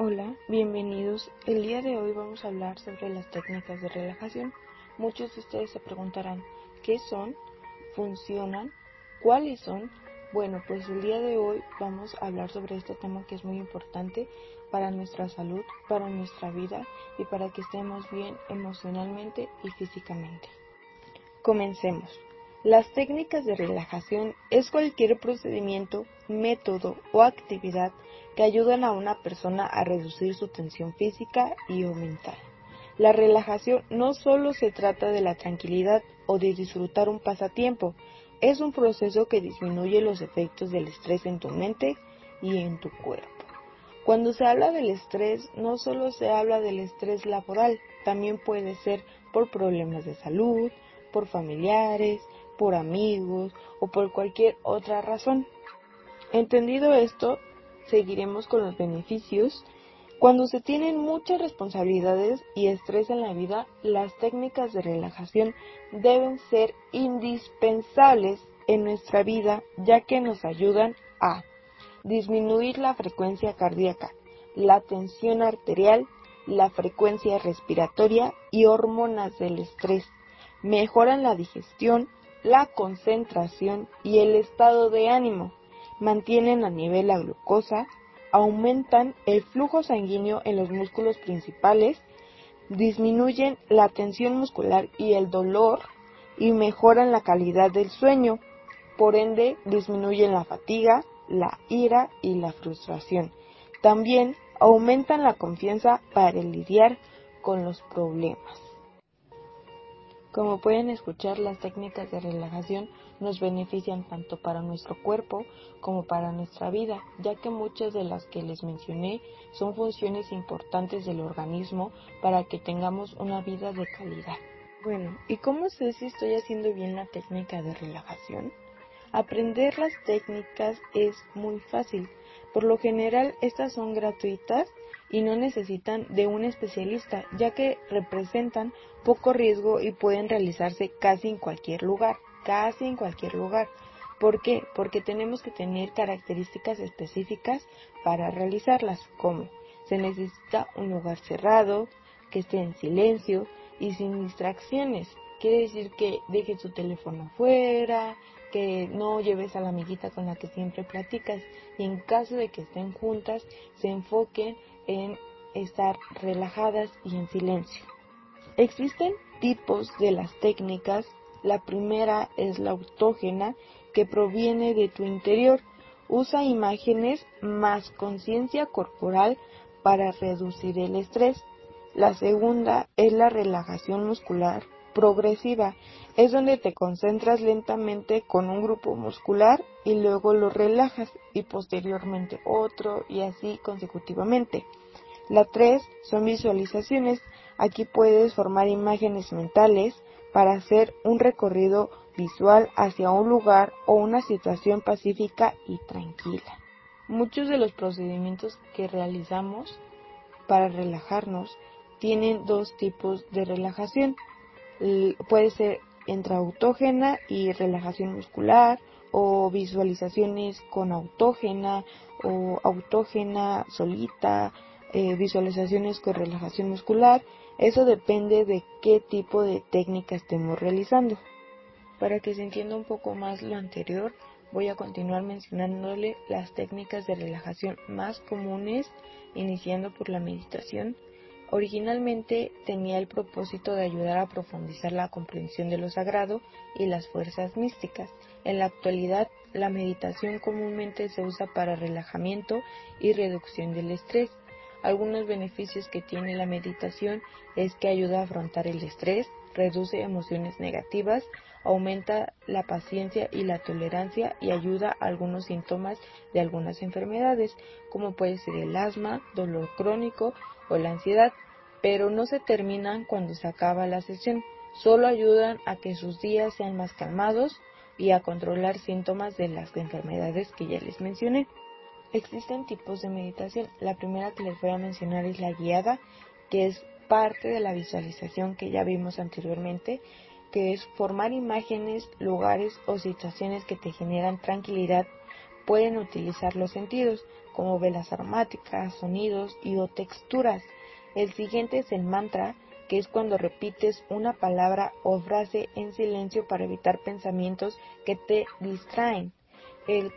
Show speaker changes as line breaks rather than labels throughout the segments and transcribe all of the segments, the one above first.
Hola, bienvenidos. El día de hoy vamos a hablar sobre las técnicas de relajación. Muchos de ustedes se preguntarán, ¿qué son? ¿Funcionan? ¿Cuáles son? Bueno, pues el día de hoy vamos a hablar sobre este tema que es muy importante para nuestra salud, para nuestra vida y para que estemos bien emocionalmente y físicamente. Comencemos. Las técnicas de relajación es cualquier procedimiento, método o actividad que ayudan a una persona a reducir su tensión física y o mental. La relajación no solo se trata de la tranquilidad o de disfrutar un pasatiempo, es un proceso que disminuye los efectos del estrés en tu mente y en tu cuerpo. Cuando se habla del estrés, no solo se habla del estrés laboral, también puede ser por problemas de salud, por familiares, por amigos o por cualquier otra razón. Entendido esto, seguiremos con los beneficios. Cuando se tienen muchas responsabilidades y estrés en la vida, las técnicas de relajación deben ser indispensables en nuestra vida ya que nos ayudan a disminuir la frecuencia cardíaca, la tensión arterial, la frecuencia respiratoria y hormonas del estrés, mejoran la digestión, la concentración y el estado de ánimo, mantienen a nivel la glucosa, aumentan el flujo sanguíneo en los músculos principales, disminuyen la tensión muscular y el dolor y mejoran la calidad del sueño. Por ende, disminuyen la fatiga, la ira y la frustración. También aumentan la confianza para lidiar con los problemas. Como pueden escuchar, las técnicas de relajación nos benefician tanto para nuestro cuerpo como para nuestra vida, ya que muchas de las que les mencioné son funciones importantes del organismo para que tengamos una vida de calidad. Bueno, ¿y cómo sé si estoy haciendo bien la técnica de relajación? Aprender las técnicas es muy fácil. Por lo general, estas son gratuitas y no necesitan de un especialista, ya que representan poco riesgo y pueden realizarse casi en cualquier lugar, casi en cualquier lugar. ¿Por qué? Porque tenemos que tener características específicas para realizarlas, como se necesita un lugar cerrado, que esté en silencio y sin distracciones. Quiere decir que deje su teléfono afuera, que no lleves a la amiguita con la que siempre platicas y en caso de que estén juntas se enfoquen en estar relajadas y en silencio. Existen tipos de las técnicas. La primera es la autógena que proviene de tu interior. Usa imágenes más conciencia corporal para reducir el estrés. La segunda es la relajación muscular progresiva. Es donde te concentras lentamente con un grupo muscular y luego lo relajas y posteriormente otro y así consecutivamente. La tres son visualizaciones. Aquí puedes formar imágenes mentales para hacer un recorrido visual hacia un lugar o una situación pacífica y tranquila. Muchos de los procedimientos que realizamos para relajarnos tienen dos tipos de relajación puede ser entre autógena y relajación muscular o visualizaciones con autógena o autógena solita, eh, visualizaciones con relajación muscular. Eso depende de qué tipo de técnica estemos realizando. Para que se entienda un poco más lo anterior, voy a continuar mencionándole las técnicas de relajación más comunes, iniciando por la meditación, Originalmente tenía el propósito de ayudar a profundizar la comprensión de lo sagrado y las fuerzas místicas. En la actualidad, la meditación comúnmente se usa para relajamiento y reducción del estrés. Algunos beneficios que tiene la meditación es que ayuda a afrontar el estrés, reduce emociones negativas, aumenta la paciencia y la tolerancia y ayuda a algunos síntomas de algunas enfermedades, como puede ser el asma, dolor crónico o la ansiedad, pero no se terminan cuando se acaba la sesión, solo ayudan a que sus días sean más calmados y a controlar síntomas de las enfermedades que ya les mencioné. Existen tipos de meditación. La primera que les voy a mencionar es la guiada, que es parte de la visualización que ya vimos anteriormente, que es formar imágenes, lugares o situaciones que te generan tranquilidad pueden utilizar los sentidos, como velas aromáticas, sonidos y o texturas. El siguiente es el mantra, que es cuando repites una palabra o frase en silencio para evitar pensamientos que te distraen. El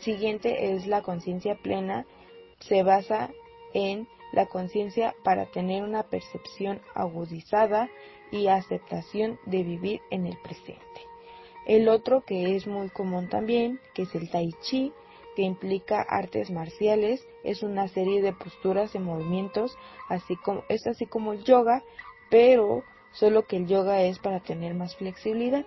siguiente es la conciencia plena, se basa en la conciencia para tener una percepción agudizada y aceptación de vivir en el presente. El otro que es muy común también, que es el tai chi, que implica artes marciales, es una serie de posturas y movimientos, así como es así como el yoga, pero solo que el yoga es para tener más flexibilidad.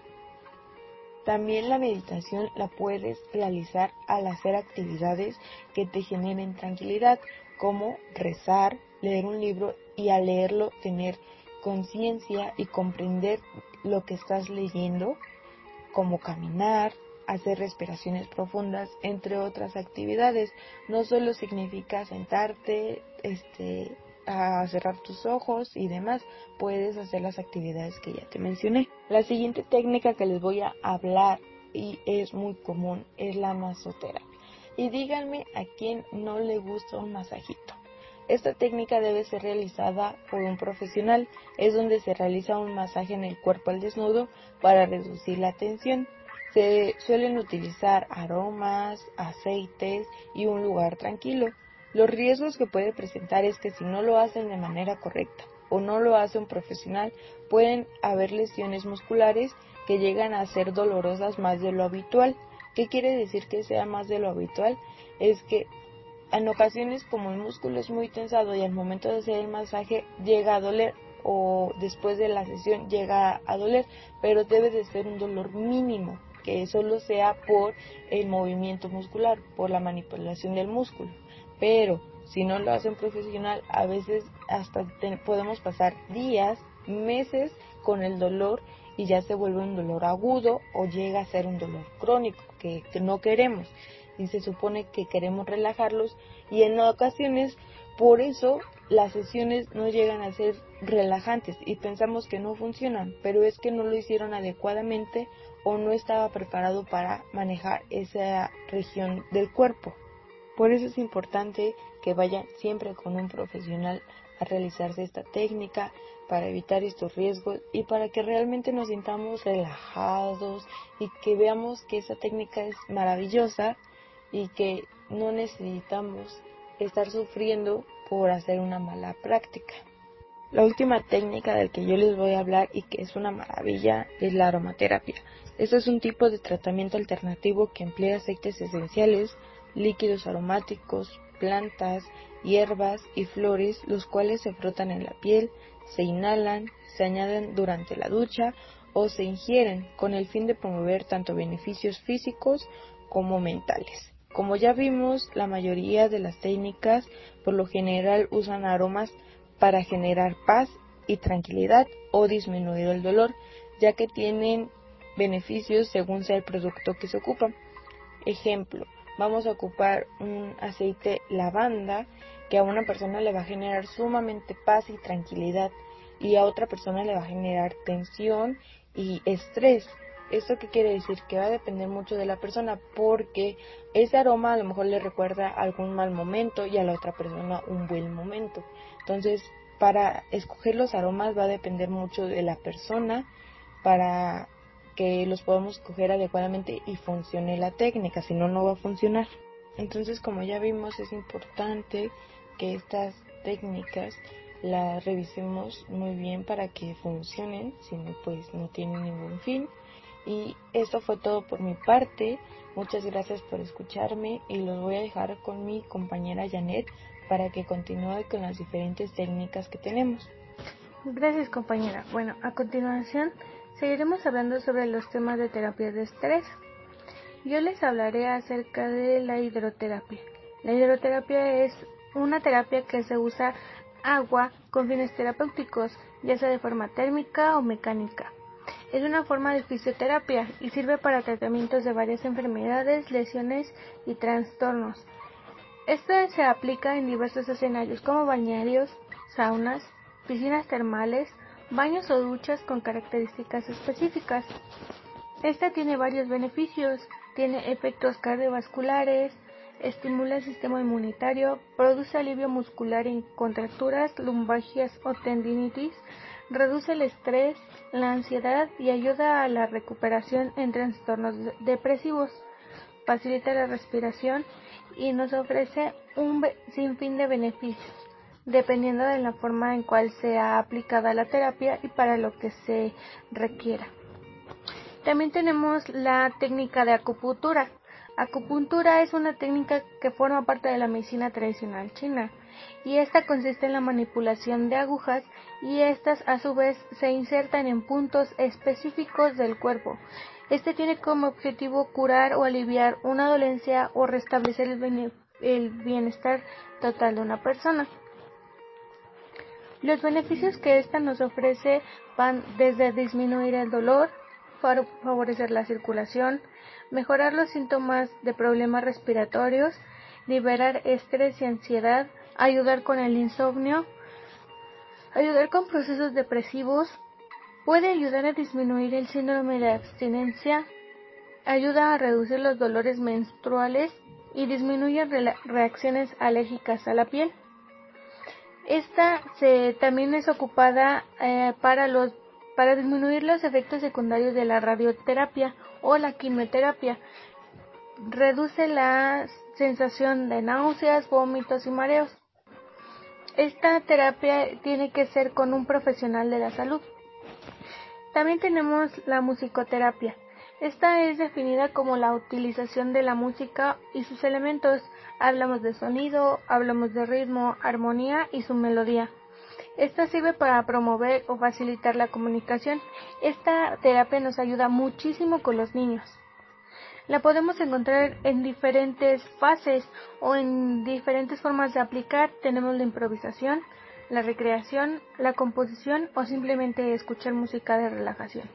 También la meditación la puedes realizar al hacer actividades que te generen tranquilidad, como rezar, leer un libro y al leerlo tener conciencia y comprender lo que estás leyendo, como caminar, hacer respiraciones profundas, entre otras actividades. No solo significa sentarte, este, cerrar tus ojos y demás, puedes hacer las actividades que ya te mencioné. La siguiente técnica que les voy a hablar y es muy común es la masoterapia. Y díganme a quién no le gusta un masajito. Esta técnica debe ser realizada por un profesional. Es donde se realiza un masaje en el cuerpo al desnudo para reducir la tensión. Se suelen utilizar aromas, aceites y un lugar tranquilo. Los riesgos que puede presentar es que si no lo hacen de manera correcta o no lo hace un profesional, pueden haber lesiones musculares que llegan a ser dolorosas más de lo habitual. ¿Qué quiere decir que sea más de lo habitual? Es que en ocasiones como el músculo es muy tensado y al momento de hacer el masaje llega a doler o después de la sesión llega a doler, pero debe de ser un dolor mínimo, que solo sea por el movimiento muscular, por la manipulación del músculo. Pero si no lo hace un profesional, a veces hasta podemos pasar días, meses con el dolor y ya se vuelve un dolor agudo o llega a ser un dolor crónico que no queremos y se supone que queremos relajarlos y en ocasiones por eso las sesiones no llegan a ser relajantes y pensamos que no funcionan, pero es que no lo hicieron adecuadamente o no estaba preparado para manejar esa región del cuerpo. Por eso es importante que vayan siempre con un profesional a realizarse esta técnica para evitar estos riesgos y para que realmente nos sintamos relajados y que veamos que esa técnica es maravillosa y que no necesitamos estar sufriendo por hacer una mala práctica. La última técnica del que yo les voy a hablar y que es una maravilla es la aromaterapia. Este es un tipo de tratamiento alternativo que emplea aceites esenciales, líquidos aromáticos, plantas, hierbas y flores, los cuales se frotan en la piel, se inhalan, se añaden durante la ducha o se ingieren con el fin de promover tanto beneficios físicos como mentales. Como ya vimos, la mayoría de las técnicas por lo general usan aromas para generar paz y tranquilidad o disminuir el dolor, ya que tienen beneficios según sea el producto que se ocupa. Ejemplo, vamos a ocupar un aceite lavanda que a una persona le va a generar sumamente paz y tranquilidad y a otra persona le va a generar tensión y estrés. ¿Esto qué quiere decir? Que va a depender mucho de la persona porque ese aroma a lo mejor le recuerda algún mal momento y a la otra persona un buen momento. Entonces, para escoger los aromas va a depender mucho de la persona para que los podamos escoger adecuadamente y funcione la técnica, si no, no va a funcionar. Entonces, como ya vimos, es importante que estas técnicas las revisemos muy bien para que funcionen, si no, pues no tienen ningún fin. Y esto fue todo por mi parte. Muchas gracias por escucharme y los voy a dejar con mi compañera Janet para que continúe con las diferentes técnicas que tenemos.
Gracias compañera. Bueno, a continuación seguiremos hablando sobre los temas de terapia de estrés. Yo les hablaré acerca de la hidroterapia. La hidroterapia es una terapia que se usa agua con fines terapéuticos, ya sea de forma térmica o mecánica. Es una forma de fisioterapia y sirve para tratamientos de varias enfermedades, lesiones y trastornos. Esto se aplica en diversos escenarios como bañarios, saunas, piscinas termales, baños o duchas con características específicas. Esta tiene varios beneficios, tiene efectos cardiovasculares, estimula el sistema inmunitario, produce alivio muscular en contracturas, lumbalgias o tendinitis, reduce el estrés, la ansiedad y ayuda a la recuperación en trastornos depresivos, facilita la respiración y nos ofrece un sinfín de beneficios, dependiendo de la forma en cual sea aplicada la terapia y para lo que se requiera. También tenemos la técnica de acupuntura. Acupuntura es una técnica que forma parte de la medicina tradicional china y esta consiste en la manipulación de agujas y estas a su vez se insertan en puntos específicos del cuerpo. Este tiene como objetivo curar o aliviar una dolencia o restablecer el, bienestar total de una persona. Los beneficios que esta nos ofrece van desde disminuir el dolor, favorecer la circulación, mejorar los síntomas de problemas respiratorios, liberar estrés y ansiedad, ayudar con el insomnio, ayudar con procesos depresivos, puede ayudar a disminuir el síndrome de abstinencia, ayuda a reducir los dolores menstruales y disminuye reacciones alérgicas a la piel. Esta también es ocupada eh, para los para disminuir los efectos secundarios de la radioterapia o la quimioterapia. Reduce la sensación de náuseas, vómitos y mareos. Esta terapia tiene que ser con un profesional de la salud. También tenemos la musicoterapia. Esta es definida como la utilización de la música y sus elementos. Hablamos de sonido, hablamos de ritmo, armonía y su melodía. Esta sirve para promover o facilitar la comunicación. Esta terapia nos ayuda muchísimo con los niños. La podemos encontrar en diferentes fases o en diferentes formas de aplicar. Tenemos la improvisación, la recreación, la composición o simplemente escuchar música de relajación.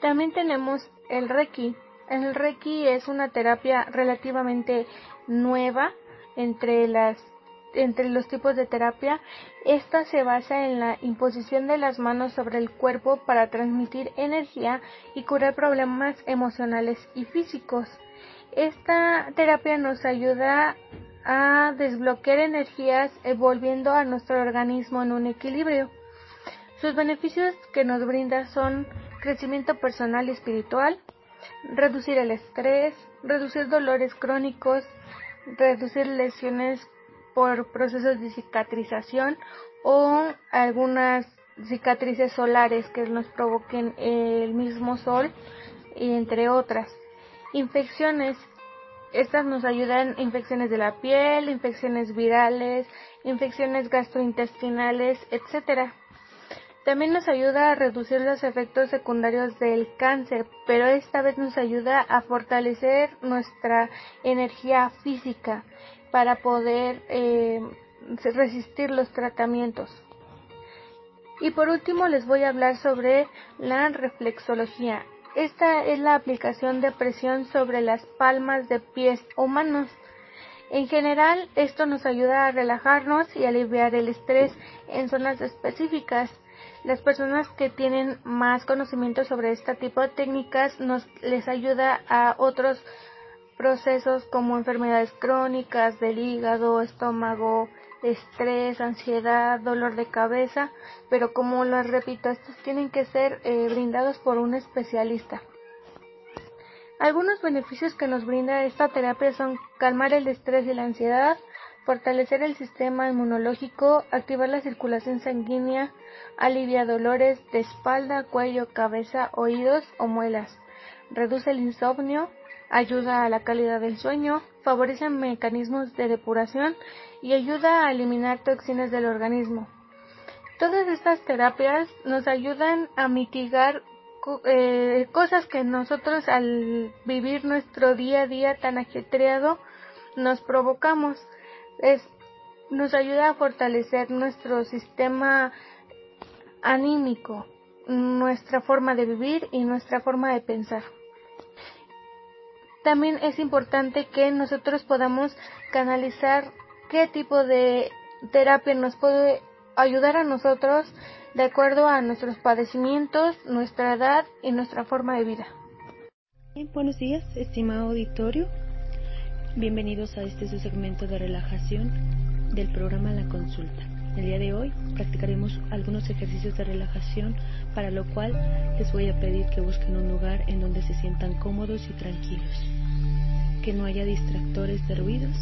También tenemos el Reiki. El Reiki es una terapia relativamente nueva entre las entre los tipos de terapia, esta se basa en la imposición de las manos sobre el cuerpo para transmitir energía y curar problemas emocionales y físicos. Esta terapia nos ayuda a desbloquear energías volviendo a nuestro organismo en un equilibrio. Sus beneficios que nos brinda son crecimiento personal y espiritual, reducir el estrés, reducir dolores crónicos, reducir lesiones por procesos de cicatrización o algunas cicatrices solares que nos provoquen el mismo sol entre otras. Infecciones. Estas nos ayudan infecciones de la piel, infecciones virales, infecciones gastrointestinales, etc. También nos ayuda a reducir los efectos secundarios del cáncer, pero esta vez nos ayuda a fortalecer nuestra energía física para poder eh, resistir los tratamientos. Y por último les voy a hablar sobre la reflexología. Esta es la aplicación de presión sobre las palmas de pies o manos. En general, esto nos ayuda a relajarnos y aliviar el estrés en zonas específicas. Las personas que tienen más conocimiento sobre este tipo de técnicas nos les ayuda a otros procesos como enfermedades crónicas del hígado, estómago, estrés, ansiedad, dolor de cabeza, pero como les repito, estos tienen que ser eh, brindados por un especialista. Algunos beneficios que nos brinda esta terapia son calmar el estrés y la ansiedad, fortalecer el sistema inmunológico, activar la circulación sanguínea, alivia dolores de espalda, cuello, cabeza, oídos o muelas, reduce el insomnio, ayuda a la calidad del sueño, favorece mecanismos de depuración y ayuda a eliminar toxinas del organismo. Todas estas terapias nos ayudan a mitigar eh, cosas que nosotros al vivir nuestro día a día tan ajetreado nos provocamos. Es, nos ayuda a fortalecer nuestro sistema anímico, nuestra forma de vivir y nuestra forma de pensar también es importante que nosotros podamos canalizar qué tipo de terapia nos puede ayudar a nosotros de acuerdo a nuestros padecimientos, nuestra edad y nuestra forma de vida.
buenos días, estimado auditorio. Bienvenidos a este su segmento de relajación del programa La Consulta. El día de hoy practicaremos algunos ejercicios de relajación, para lo cual les voy a pedir que busquen un lugar en donde se sientan cómodos y tranquilos, que no haya distractores de ruidos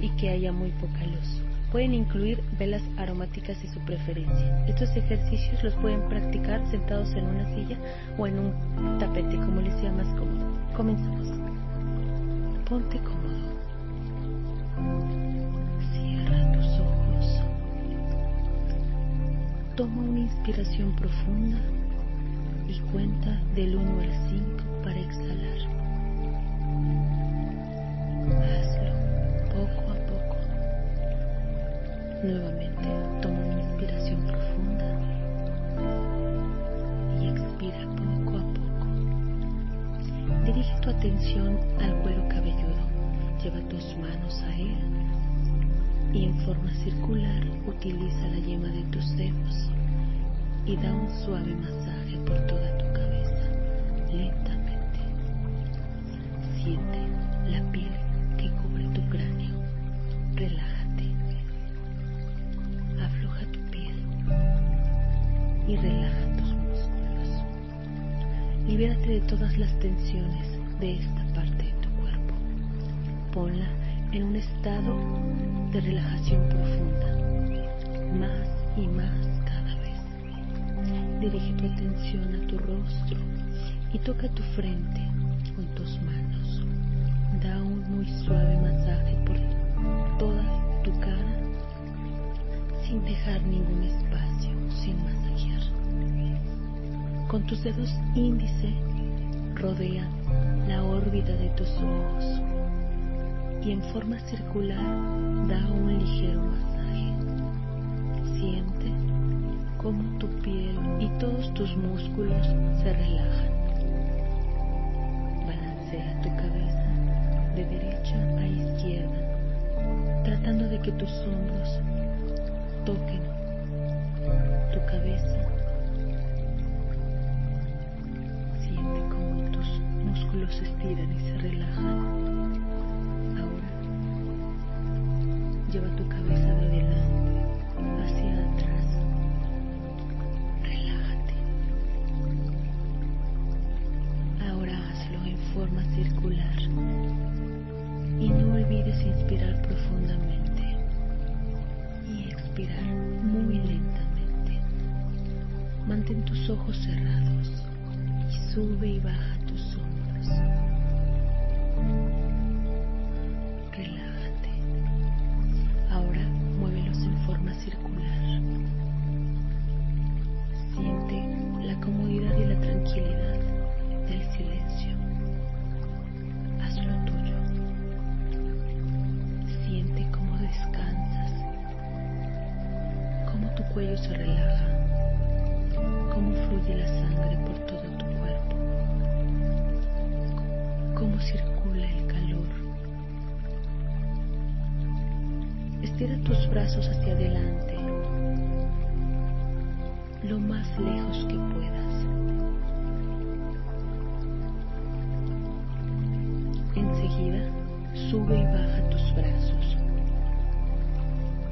y que haya muy poca luz. Pueden incluir velas aromáticas de su preferencia. Estos ejercicios los pueden practicar sentados en una silla o en un tapete, como les sea más cómodo. Comenzamos. Ponte cómodo. Toma una inspiración profunda y cuenta del 1 al 5 para exhalar. Hazlo poco a poco. Nuevamente, toma una inspiración profunda y expira poco a poco. Dirige tu atención al cuero cabelludo. Lleva tus manos a él y en forma circular utiliza la yema de tus dedos y da un suave masaje por toda tu cabeza, lentamente. Siente la piel que cubre tu cráneo. Relájate. Afloja tu piel y relaja tus músculos. Libérate de todas las tensiones de esta parte de tu cuerpo. Ponla en un estado de relajación profunda, más y más cada vez. Dirige tu atención a tu rostro y toca tu frente con tus manos. Da un muy suave masaje por toda tu cara sin dejar ningún espacio, sin masajear. Con tus dedos índice rodea la órbita de tus ojos y en forma circular da un ligero masaje. Siente cómo tu piel y todos tus músculos se relajan. Balancea tu cabeza de derecha a izquierda, tratando de que tus hombros toquen tu cabeza. Siente cómo tus músculos se estiran y se relajan. Lleva tu cabeza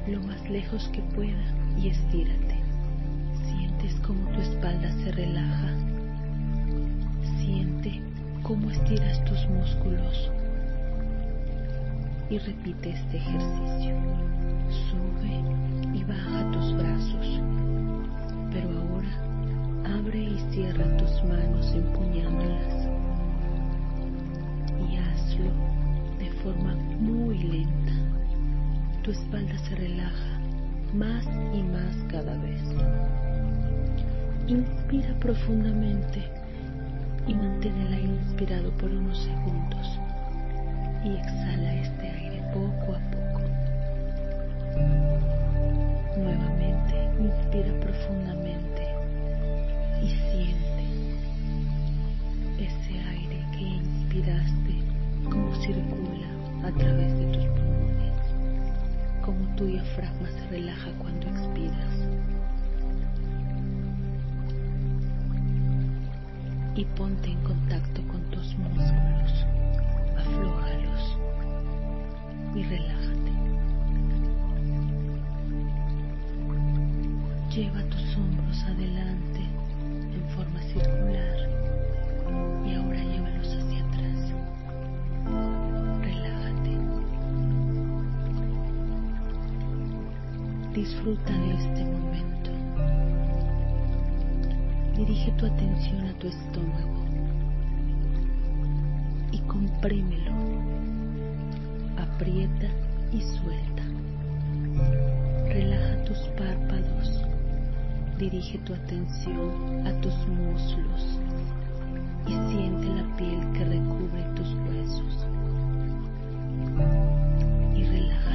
lo más lejos que pueda y estírate. Sientes como tu espalda se relaja. Siente cómo estiras tus músculos. Y repite este ejercicio. Sube y baja tus brazos. Pero ahora abre y cierra tus manos empuñándolas. Y hazlo de forma muy lenta. Tu espalda se relaja más y más cada vez. Inspira profundamente y mantén el aire inspirado por unos segundos y exhala este aire poco a poco. Nuevamente inspira profundamente diafragma se relaja cuando expiras. y ponte en contacto con tus músculos. Aflójalos y relájate. Lleva tus hombros adelante en forma circular y ahora llévalos hacia Disfruta de este momento. Dirige tu atención a tu estómago y comprímelo. Aprieta y suelta. Relaja tus párpados. Dirige tu atención a tus muslos y siente la piel que recubre tus huesos. Y relájalos.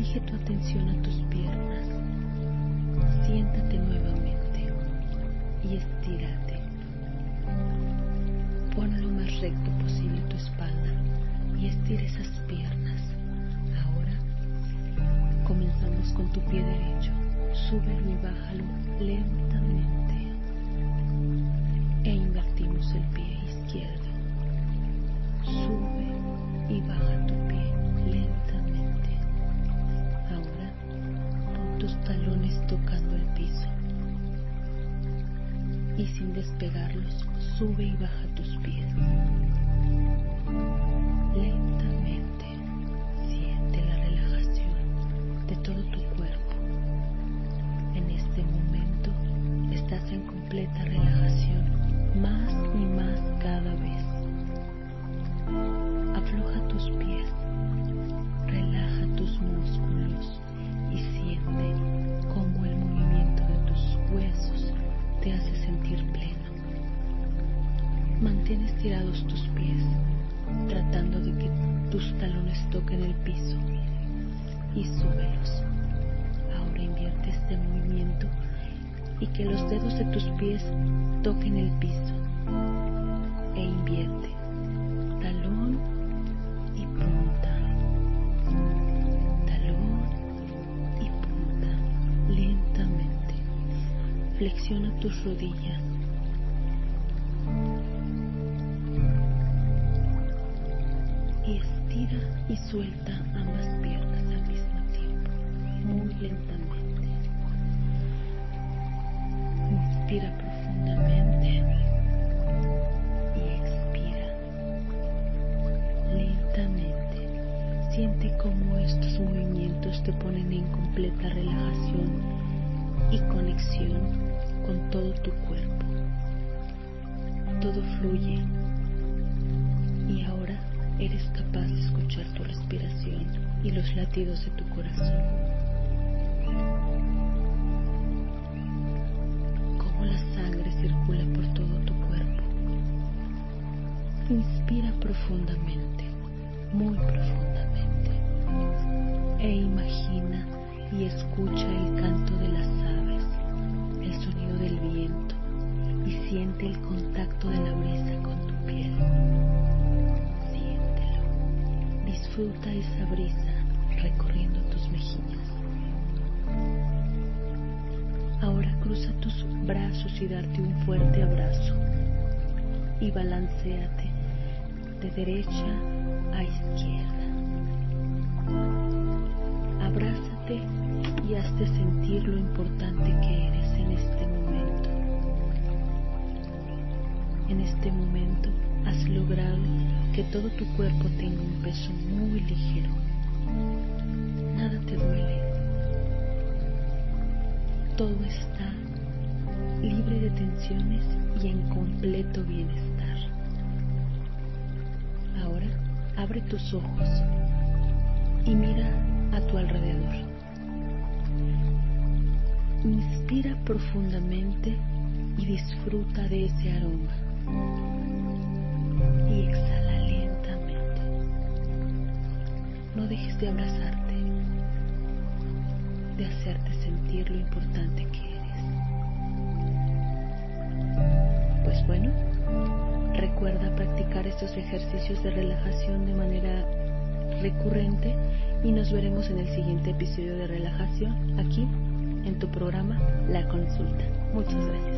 Dirige tu atención a tus piernas. Siéntate nuevamente y estírate. Pon lo más recto posible tu espalda y estira esas piernas. Ahora comenzamos con tu pie derecho. Súbelo y bájalo lentamente. E invertimos el pie izquierdo. Sube y baja tu pie lentamente. Tus talones tocando el piso. Y sin despegarlos, sube y baja tus pies. Lentamente estirados tus pies, tratando de que tus talones toquen el piso y súbelos. Ahora invierte este movimiento y que los dedos de tus pies toquen el piso e invierte talón y punta, talón y punta lentamente. Flexiona tus rodillas. Suelta ambas piernas al mismo tiempo, muy lentamente. Inspira profundamente y expira lentamente. Siente cómo estos movimientos te ponen en completa relajación y conexión con todo tu cuerpo. Todo fluye y ahora eres capaz de escuchar tu respiración y los latidos de tu corazón. Cómo la sangre circula por todo tu cuerpo. Inspira profundamente, muy profundamente, e imagina y escucha el canto de las aves, el sonido del viento y siente el contacto de la brisa Disfruta esa brisa recorriendo tus mejillas. Ahora cruza tus brazos y darte un fuerte abrazo y balanceate de derecha a izquierda. Abrázate y hazte sentir lo importante que eres en este momento. En este momento has logrado que todo tu cuerpo tenga un peso muy ligero. Nada te duele. Todo está libre de tensiones y en completo bienestar. Ahora abre tus ojos y mira a tu alrededor. Inspira profundamente y disfruta de ese aroma. Y exhala lentamente. No dejes de abrazarte, de hacerte sentir lo importante que eres. Pues bueno, recuerda practicar estos ejercicios de relajación de manera recurrente y nos veremos en el siguiente episodio de relajación aquí en tu programa La Consulta. Muchas gracias.